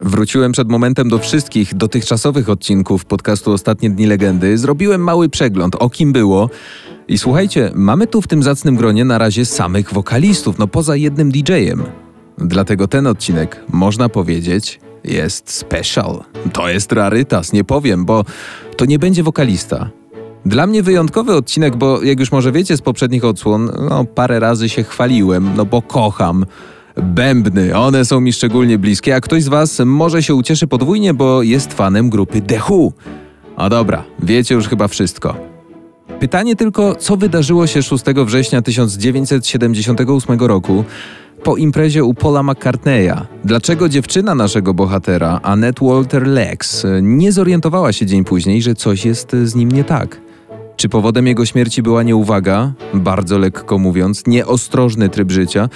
Wróciłem przed momentem do wszystkich dotychczasowych odcinków podcastu Ostatnie Dni Legendy. Zrobiłem mały przegląd, o kim było. I słuchajcie, mamy tu w tym zacnym gronie na razie samych wokalistów, no poza jednym DJ-em. Dlatego ten odcinek, można powiedzieć, jest special. To jest rarytas, nie powiem, bo to nie będzie wokalista. Dla mnie wyjątkowy odcinek, bo jak już może wiecie z poprzednich odsłon, no parę razy się chwaliłem, no bo kocham bębny. One są mi szczególnie bliskie, a ktoś z Was może się ucieszy podwójnie, bo jest fanem grupy The Who. A dobra, wiecie już chyba wszystko. Pytanie tylko, co wydarzyło się 6 września 1978 roku po imprezie u Paula McCartneya? Dlaczego dziewczyna naszego bohatera, Annette Walter Lex, nie zorientowała się dzień później, że coś jest z nim nie tak? Czy powodem jego śmierci była nieuwaga, bardzo lekko mówiąc, nieostrożny tryb życia,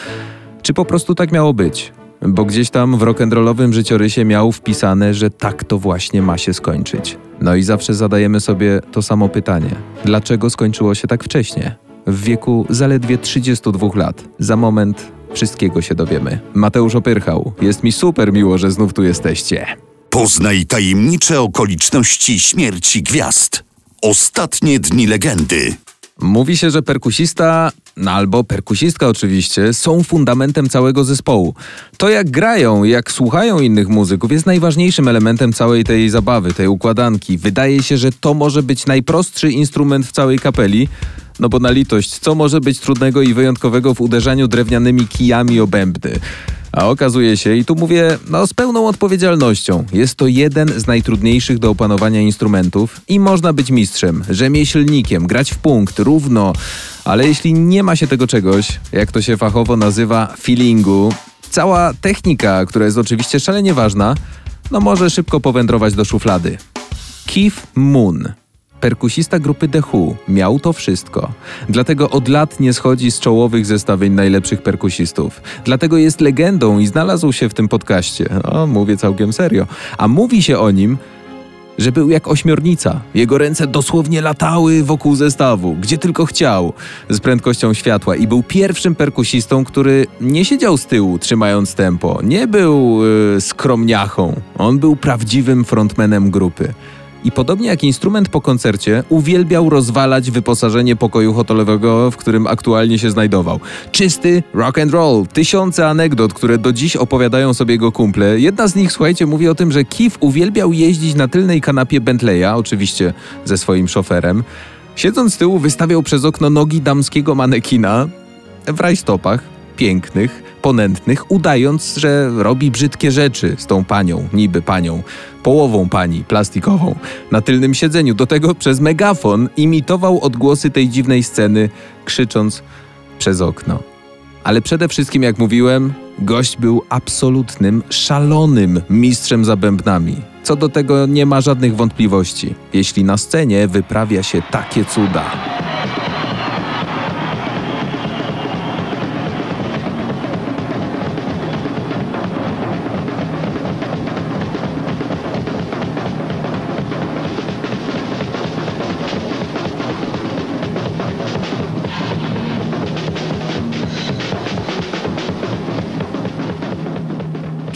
czy po prostu tak miało być? Bo gdzieś tam w rock'n'rollowym życiorysie miał wpisane, że tak to właśnie ma się skończyć. No i zawsze zadajemy sobie to samo pytanie. Dlaczego skończyło się tak wcześnie? W wieku zaledwie 32 lat. Za moment wszystkiego się dowiemy. Mateusz Opyrchał. Jest mi super miło, że znów tu jesteście. Poznaj tajemnicze okoliczności śmierci gwiazd. Ostatnie dni legendy. Mówi się, że perkusista, no albo perkusistka oczywiście, są fundamentem całego zespołu. To jak grają, jak słuchają innych muzyków jest najważniejszym elementem całej tej zabawy, tej układanki. Wydaje się, że to może być najprostszy instrument w całej kapeli, no bo na litość, co może być trudnego i wyjątkowego w uderzaniu drewnianymi kijami o bębny? A okazuje się, i tu mówię no, z pełną odpowiedzialnością, jest to jeden z najtrudniejszych do opanowania instrumentów i można być mistrzem, rzemieślnikiem, grać w punkt, równo, ale jeśli nie ma się tego czegoś, jak to się fachowo nazywa feelingu, cała technika, która jest oczywiście szalenie ważna, no może szybko powędrować do szuflady. Keith Moon perkusista grupy The Who, miał to wszystko. Dlatego od lat nie schodzi z czołowych zestawień najlepszych perkusistów. Dlatego jest legendą i znalazł się w tym podcaście. Mówię całkiem serio. A mówi się o nim, że był jak ośmiornica. Jego ręce dosłownie latały wokół zestawu, gdzie tylko chciał, z prędkością światła i był pierwszym perkusistą, który nie siedział z tyłu, trzymając tempo. Nie był yy, skromniachą. On był prawdziwym frontmanem grupy i podobnie jak instrument po koncercie, uwielbiał rozwalać wyposażenie pokoju hotelowego, w którym aktualnie się znajdował. Czysty rock and roll, tysiące anegdot, które do dziś opowiadają sobie jego kumple. Jedna z nich, słuchajcie, mówi o tym, że Keith uwielbiał jeździć na tylnej kanapie Bentleya, oczywiście ze swoim szoferem. Siedząc z tyłu, wystawiał przez okno nogi damskiego manekina w rajstopach, pięknych, ponętnych, udając, że robi brzydkie rzeczy z tą panią, niby panią, połową pani, plastikową, na tylnym siedzeniu. Do tego przez megafon imitował odgłosy tej dziwnej sceny, krzycząc przez okno. Ale przede wszystkim, jak mówiłem, gość był absolutnym, szalonym mistrzem za bębnami. Co do tego nie ma żadnych wątpliwości, jeśli na scenie wyprawia się takie cuda.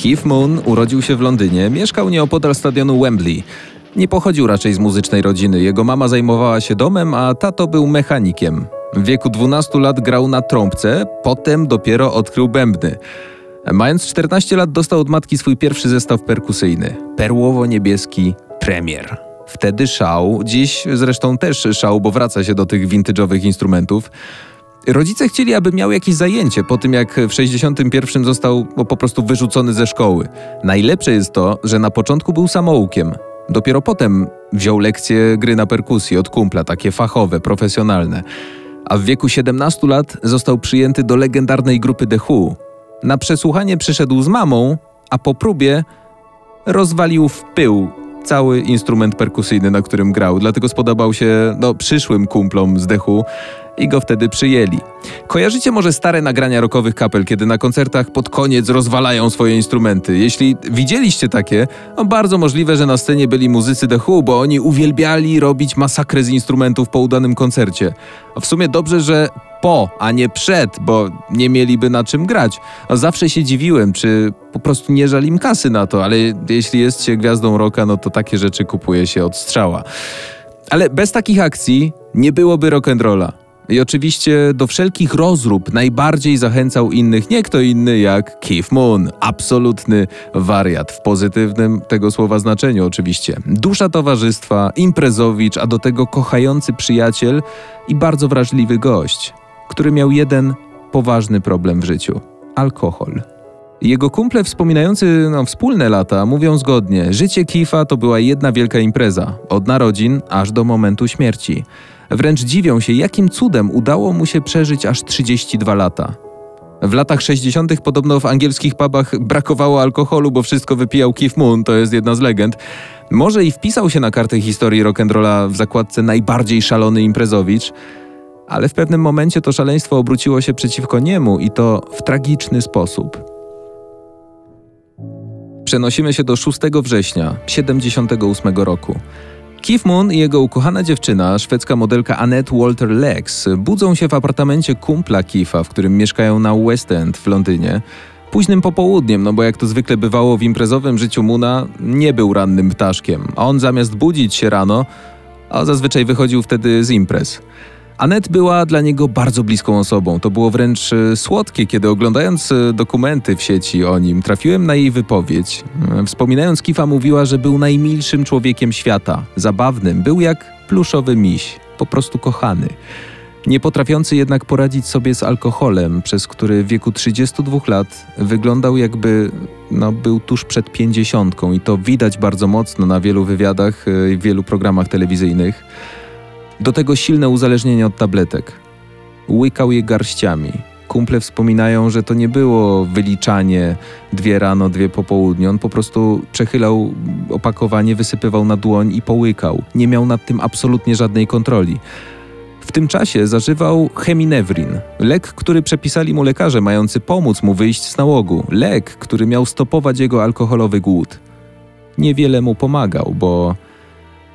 Keith Moon urodził się w Londynie, mieszkał nieopodal stadionu Wembley. Nie pochodził raczej z muzycznej rodziny. Jego mama zajmowała się domem, a tato był mechanikiem. W wieku 12 lat grał na trąbce, potem dopiero odkrył bębny. Mając 14 lat dostał od matki swój pierwszy zestaw perkusyjny. Perłowo-niebieski Premier. Wtedy szał, dziś zresztą też szał, bo wraca się do tych vintage'owych instrumentów. Rodzice chcieli, aby miał jakieś zajęcie po tym, jak w 61 został po prostu wyrzucony ze szkoły. Najlepsze jest to, że na początku był samoukiem. Dopiero potem wziął lekcje gry na perkusji od kumpla, takie fachowe, profesjonalne. A w wieku 17 lat został przyjęty do legendarnej grupy The Who. Na przesłuchanie przyszedł z mamą, a po próbie rozwalił w pył cały instrument perkusyjny, na którym grał. Dlatego spodobał się no, przyszłym kumplom z Dechu i go wtedy przyjęli. Kojarzycie może stare nagrania rockowych kapel, kiedy na koncertach pod koniec rozwalają swoje instrumenty? Jeśli widzieliście takie, no bardzo możliwe, że na scenie byli muzycy The Who, bo oni uwielbiali robić masakrę z instrumentów po udanym koncercie. A w sumie dobrze, że po, a nie przed, bo nie mieliby na czym grać. A zawsze się dziwiłem, czy po prostu nie żal im kasy na to, ale jeśli jest się gwiazdą rocka, no to takie rzeczy kupuje się od strzała. Ale bez takich akcji nie byłoby rock'n'rolla. I oczywiście do wszelkich rozrób najbardziej zachęcał innych nie kto inny jak Keith Moon. Absolutny wariat, w pozytywnym tego słowa znaczeniu oczywiście. Dusza towarzystwa, imprezowicz, a do tego kochający przyjaciel i bardzo wrażliwy gość, który miał jeden poważny problem w życiu alkohol. Jego kumple wspominający no, wspólne lata mówią zgodnie: Życie Kifa to była jedna wielka impreza, od narodzin aż do momentu śmierci. Wręcz dziwią się, jakim cudem udało mu się przeżyć aż 32 lata. W latach 60. podobno w angielskich pubach brakowało alkoholu, bo wszystko wypijał Keith Moon, to jest jedna z legend. Może i wpisał się na kartę historii rock'n'rolla w zakładce najbardziej szalony imprezowicz, ale w pewnym momencie to szaleństwo obróciło się przeciwko niemu i to w tragiczny sposób. Przenosimy się do 6 września 78 roku. Keith Moon i jego ukochana dziewczyna, szwedzka modelka Annette Walter Lex, budzą się w apartamencie kumpla Keitha, w którym mieszkają na West End w Londynie. Późnym popołudniem, no bo jak to zwykle bywało w imprezowym życiu Moona, nie był rannym ptaszkiem. A on zamiast budzić się rano, a zazwyczaj wychodził wtedy z imprez. Anet była dla niego bardzo bliską osobą. To było wręcz e, słodkie, kiedy oglądając e, dokumenty w sieci o nim, trafiłem na jej wypowiedź. E, wspominając Kifa, mówiła, że był najmilszym człowiekiem świata. Zabawnym, był jak pluszowy miś, po prostu kochany. Nie potrafiący jednak poradzić sobie z alkoholem, przez który w wieku 32 lat wyglądał jakby no, był tuż przed pięćdziesiątką i to widać bardzo mocno na wielu wywiadach i wielu programach telewizyjnych. Do tego silne uzależnienie od tabletek. Łykał je garściami. Kumple wspominają, że to nie było wyliczanie dwie rano, dwie po południu. On po prostu przechylał opakowanie, wysypywał na dłoń i połykał. Nie miał nad tym absolutnie żadnej kontroli. W tym czasie zażywał cheminewrin, lek, który przepisali mu lekarze, mający pomóc mu wyjść z nałogu. Lek, który miał stopować jego alkoholowy głód. Niewiele mu pomagał, bo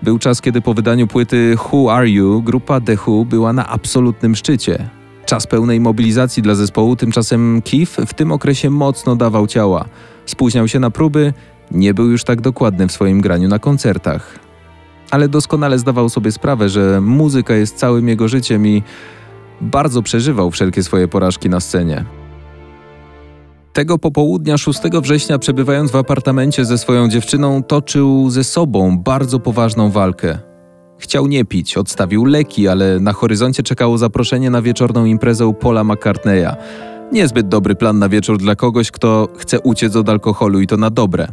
był czas, kiedy po wydaniu płyty Who Are You grupa The Who była na absolutnym szczycie. Czas pełnej mobilizacji dla zespołu, tymczasem Keith w tym okresie mocno dawał ciała. Spóźniał się na próby, nie był już tak dokładny w swoim graniu na koncertach. Ale doskonale zdawał sobie sprawę, że muzyka jest całym jego życiem i bardzo przeżywał wszelkie swoje porażki na scenie. Tego popołudnia 6 września, przebywając w apartamencie ze swoją dziewczyną, toczył ze sobą bardzo poważną walkę. Chciał nie pić, odstawił leki, ale na horyzoncie czekało zaproszenie na wieczorną imprezę Paula McCartneya. Niezbyt dobry plan na wieczór dla kogoś, kto chce uciec od alkoholu i to na dobre.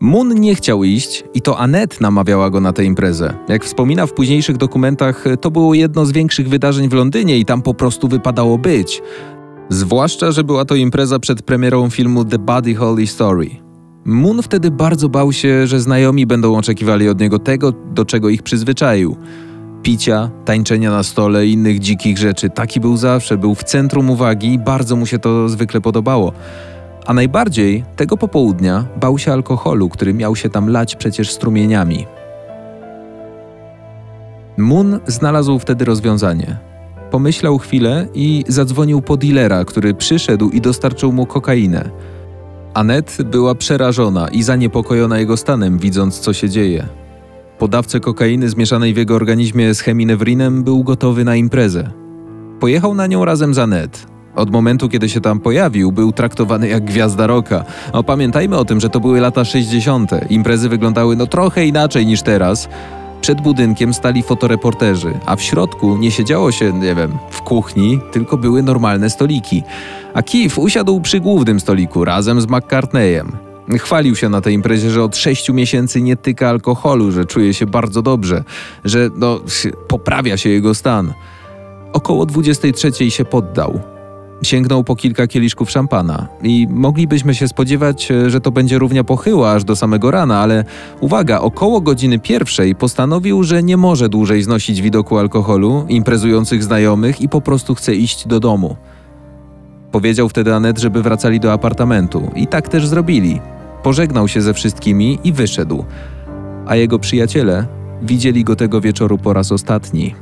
Moon nie chciał iść i to Annette namawiała go na tę imprezę. Jak wspomina w późniejszych dokumentach, to było jedno z większych wydarzeń w Londynie i tam po prostu wypadało być. Zwłaszcza, że była to impreza przed premierą filmu The Buddy Holly Story. Moon wtedy bardzo bał się, że znajomi będą oczekiwali od niego tego, do czego ich przyzwyczaił. Picia, tańczenia na stole i innych dzikich rzeczy. Taki był zawsze, był w centrum uwagi i bardzo mu się to zwykle podobało. A najbardziej tego popołudnia bał się alkoholu, który miał się tam lać przecież strumieniami. Moon znalazł wtedy rozwiązanie. Pomyślał chwilę i zadzwonił po dealera, który przyszedł i dostarczył mu kokainę. Anet była przerażona i zaniepokojona jego stanem, widząc co się dzieje. Podawcę kokainy zmieszanej w jego organizmie z cheminewrinem był gotowy na imprezę. Pojechał na nią razem z Anet. Od momentu, kiedy się tam pojawił, był traktowany jak gwiazda roka. O, pamiętajmy o tym, że to były lata 60. Imprezy wyglądały no trochę inaczej niż teraz, przed budynkiem stali fotoreporterzy, a w środku nie siedziało się, nie wiem, w kuchni, tylko były normalne stoliki. A Keith usiadł przy głównym stoliku razem z McCartneyem. Chwalił się na tej imprezie, że od sześciu miesięcy nie tyka alkoholu, że czuje się bardzo dobrze, że no, poprawia się jego stan. Około 23 się poddał. Sięgnął po kilka kieliszków szampana i moglibyśmy się spodziewać, e, że to będzie równia pochyła aż do samego rana, ale uwaga, około godziny pierwszej postanowił, że nie może dłużej znosić widoku alkoholu, imprezujących znajomych i po prostu chce iść do domu. Powiedział wtedy Anet, żeby wracali do apartamentu i tak też zrobili. Pożegnał się ze wszystkimi i wyszedł. A jego przyjaciele widzieli go tego wieczoru po raz ostatni.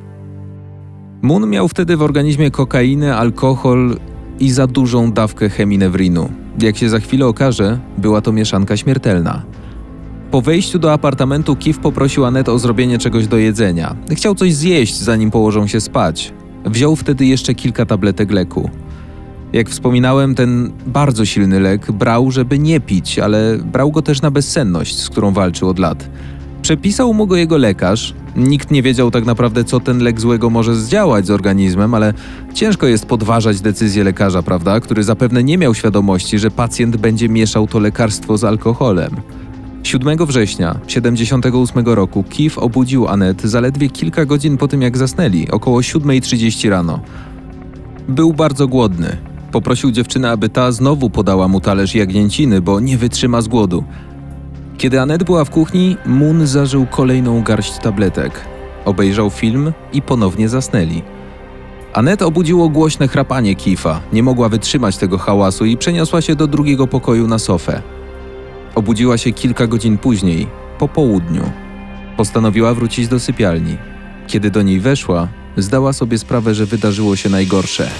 Moon miał wtedy w organizmie kokainę, alkohol i za dużą dawkę cheminewrinu. Jak się za chwilę okaże, była to mieszanka śmiertelna. Po wejściu do apartamentu Kif poprosił Anet o zrobienie czegoś do jedzenia. Chciał coś zjeść, zanim położą się spać. Wziął wtedy jeszcze kilka tabletek leku. Jak wspominałem, ten bardzo silny lek brał, żeby nie pić, ale brał go też na bezsenność, z którą walczył od lat. Przepisał mu go jego lekarz. Nikt nie wiedział tak naprawdę, co ten lek złego może zdziałać z organizmem, ale ciężko jest podważać decyzję lekarza, prawda? Który zapewne nie miał świadomości, że pacjent będzie mieszał to lekarstwo z alkoholem. 7 września 78 roku Kif obudził Anet zaledwie kilka godzin po tym, jak zasnęli, około 7.30 rano. Był bardzo głodny. Poprosił dziewczynę, aby ta znowu podała mu talerz jagnięciny, bo nie wytrzyma z głodu. Kiedy Anet była w kuchni, Moon zażył kolejną garść tabletek. Obejrzał film i ponownie zasnęli. Anet obudziło głośne chrapanie Kifa. Nie mogła wytrzymać tego hałasu i przeniosła się do drugiego pokoju na sofę. Obudziła się kilka godzin później, po południu. Postanowiła wrócić do sypialni. Kiedy do niej weszła, zdała sobie sprawę, że wydarzyło się najgorsze.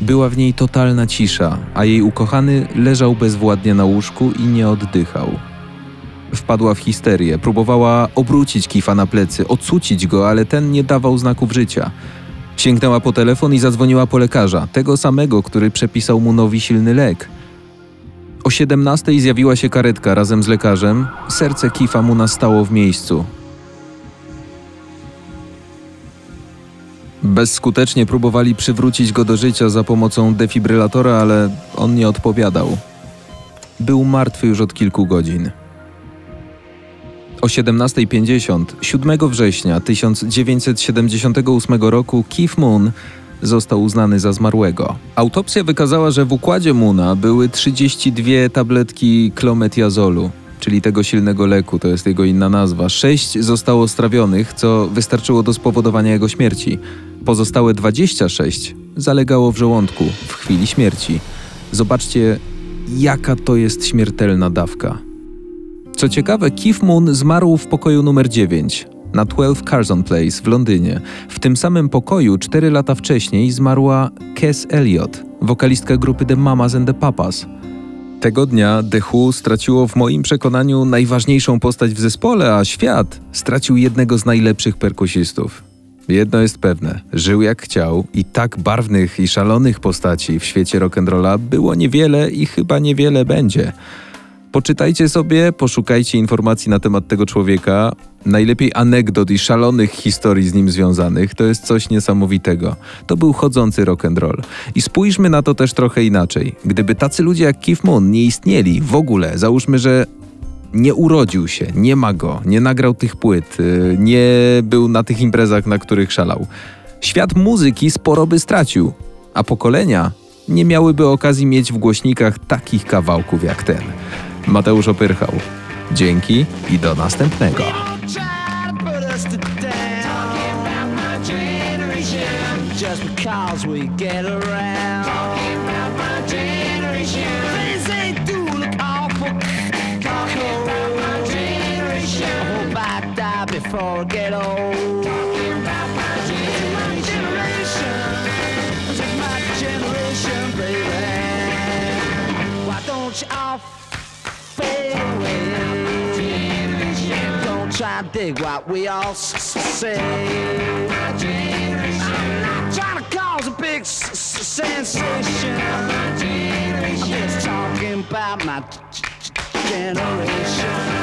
Była w niej totalna cisza, a jej ukochany leżał bezwładnie na łóżku i nie oddychał. Wpadła w histerię, próbowała obrócić Kifa na plecy, odsucić go, ale ten nie dawał znaków życia. Sięgnęła po telefon i zadzwoniła po lekarza, tego samego, który przepisał mu nowy silny lek. O 17 zjawiła się karetka razem z lekarzem, serce Kifa mu nastało w miejscu. Bezskutecznie próbowali przywrócić go do życia za pomocą defibrylatora, ale on nie odpowiadał. Był martwy już od kilku godzin. O 17.50 7 września 1978 roku Keith Moon został uznany za zmarłego. Autopsja wykazała, że w układzie Moona były 32 tabletki klometiazolu, czyli tego silnego leku, to jest jego inna nazwa. Sześć zostało strawionych, co wystarczyło do spowodowania jego śmierci. Pozostałe 26 zalegało w żołądku w chwili śmierci. Zobaczcie, jaka to jest śmiertelna dawka. Co ciekawe, Keith Moon zmarł w pokoju numer 9 na 12 Curzon Place w Londynie. W tym samym pokoju cztery lata wcześniej zmarła Cass Elliot, wokalistka grupy The Mamas and the Papas. Tego dnia The Who straciło w moim przekonaniu najważniejszą postać w zespole, a świat stracił jednego z najlepszych perkusistów. Jedno jest pewne, żył jak chciał i tak barwnych i szalonych postaci w świecie rock'n'rolla było niewiele i chyba niewiele będzie. Poczytajcie sobie, poszukajcie informacji na temat tego człowieka. Najlepiej anegdot i szalonych historii z nim związanych. To jest coś niesamowitego. To był chodzący rock'n'roll. I spójrzmy na to też trochę inaczej. Gdyby tacy ludzie jak Keith Moon nie istnieli w ogóle, załóżmy, że nie urodził się, nie ma go, nie nagrał tych płyt, y, nie był na tych imprezach, na których szalał. Świat muzyki sporo by stracił, a pokolenia nie miałyby okazji mieć w głośnikach takich kawałków jak ten. Mateusz Opyrchał. Dzięki i do następnego. Just because we get around. Don't you all fade away? Don't try and dig what we all say. I'm not trying to cause a big sensation. I'm just talking about my generation.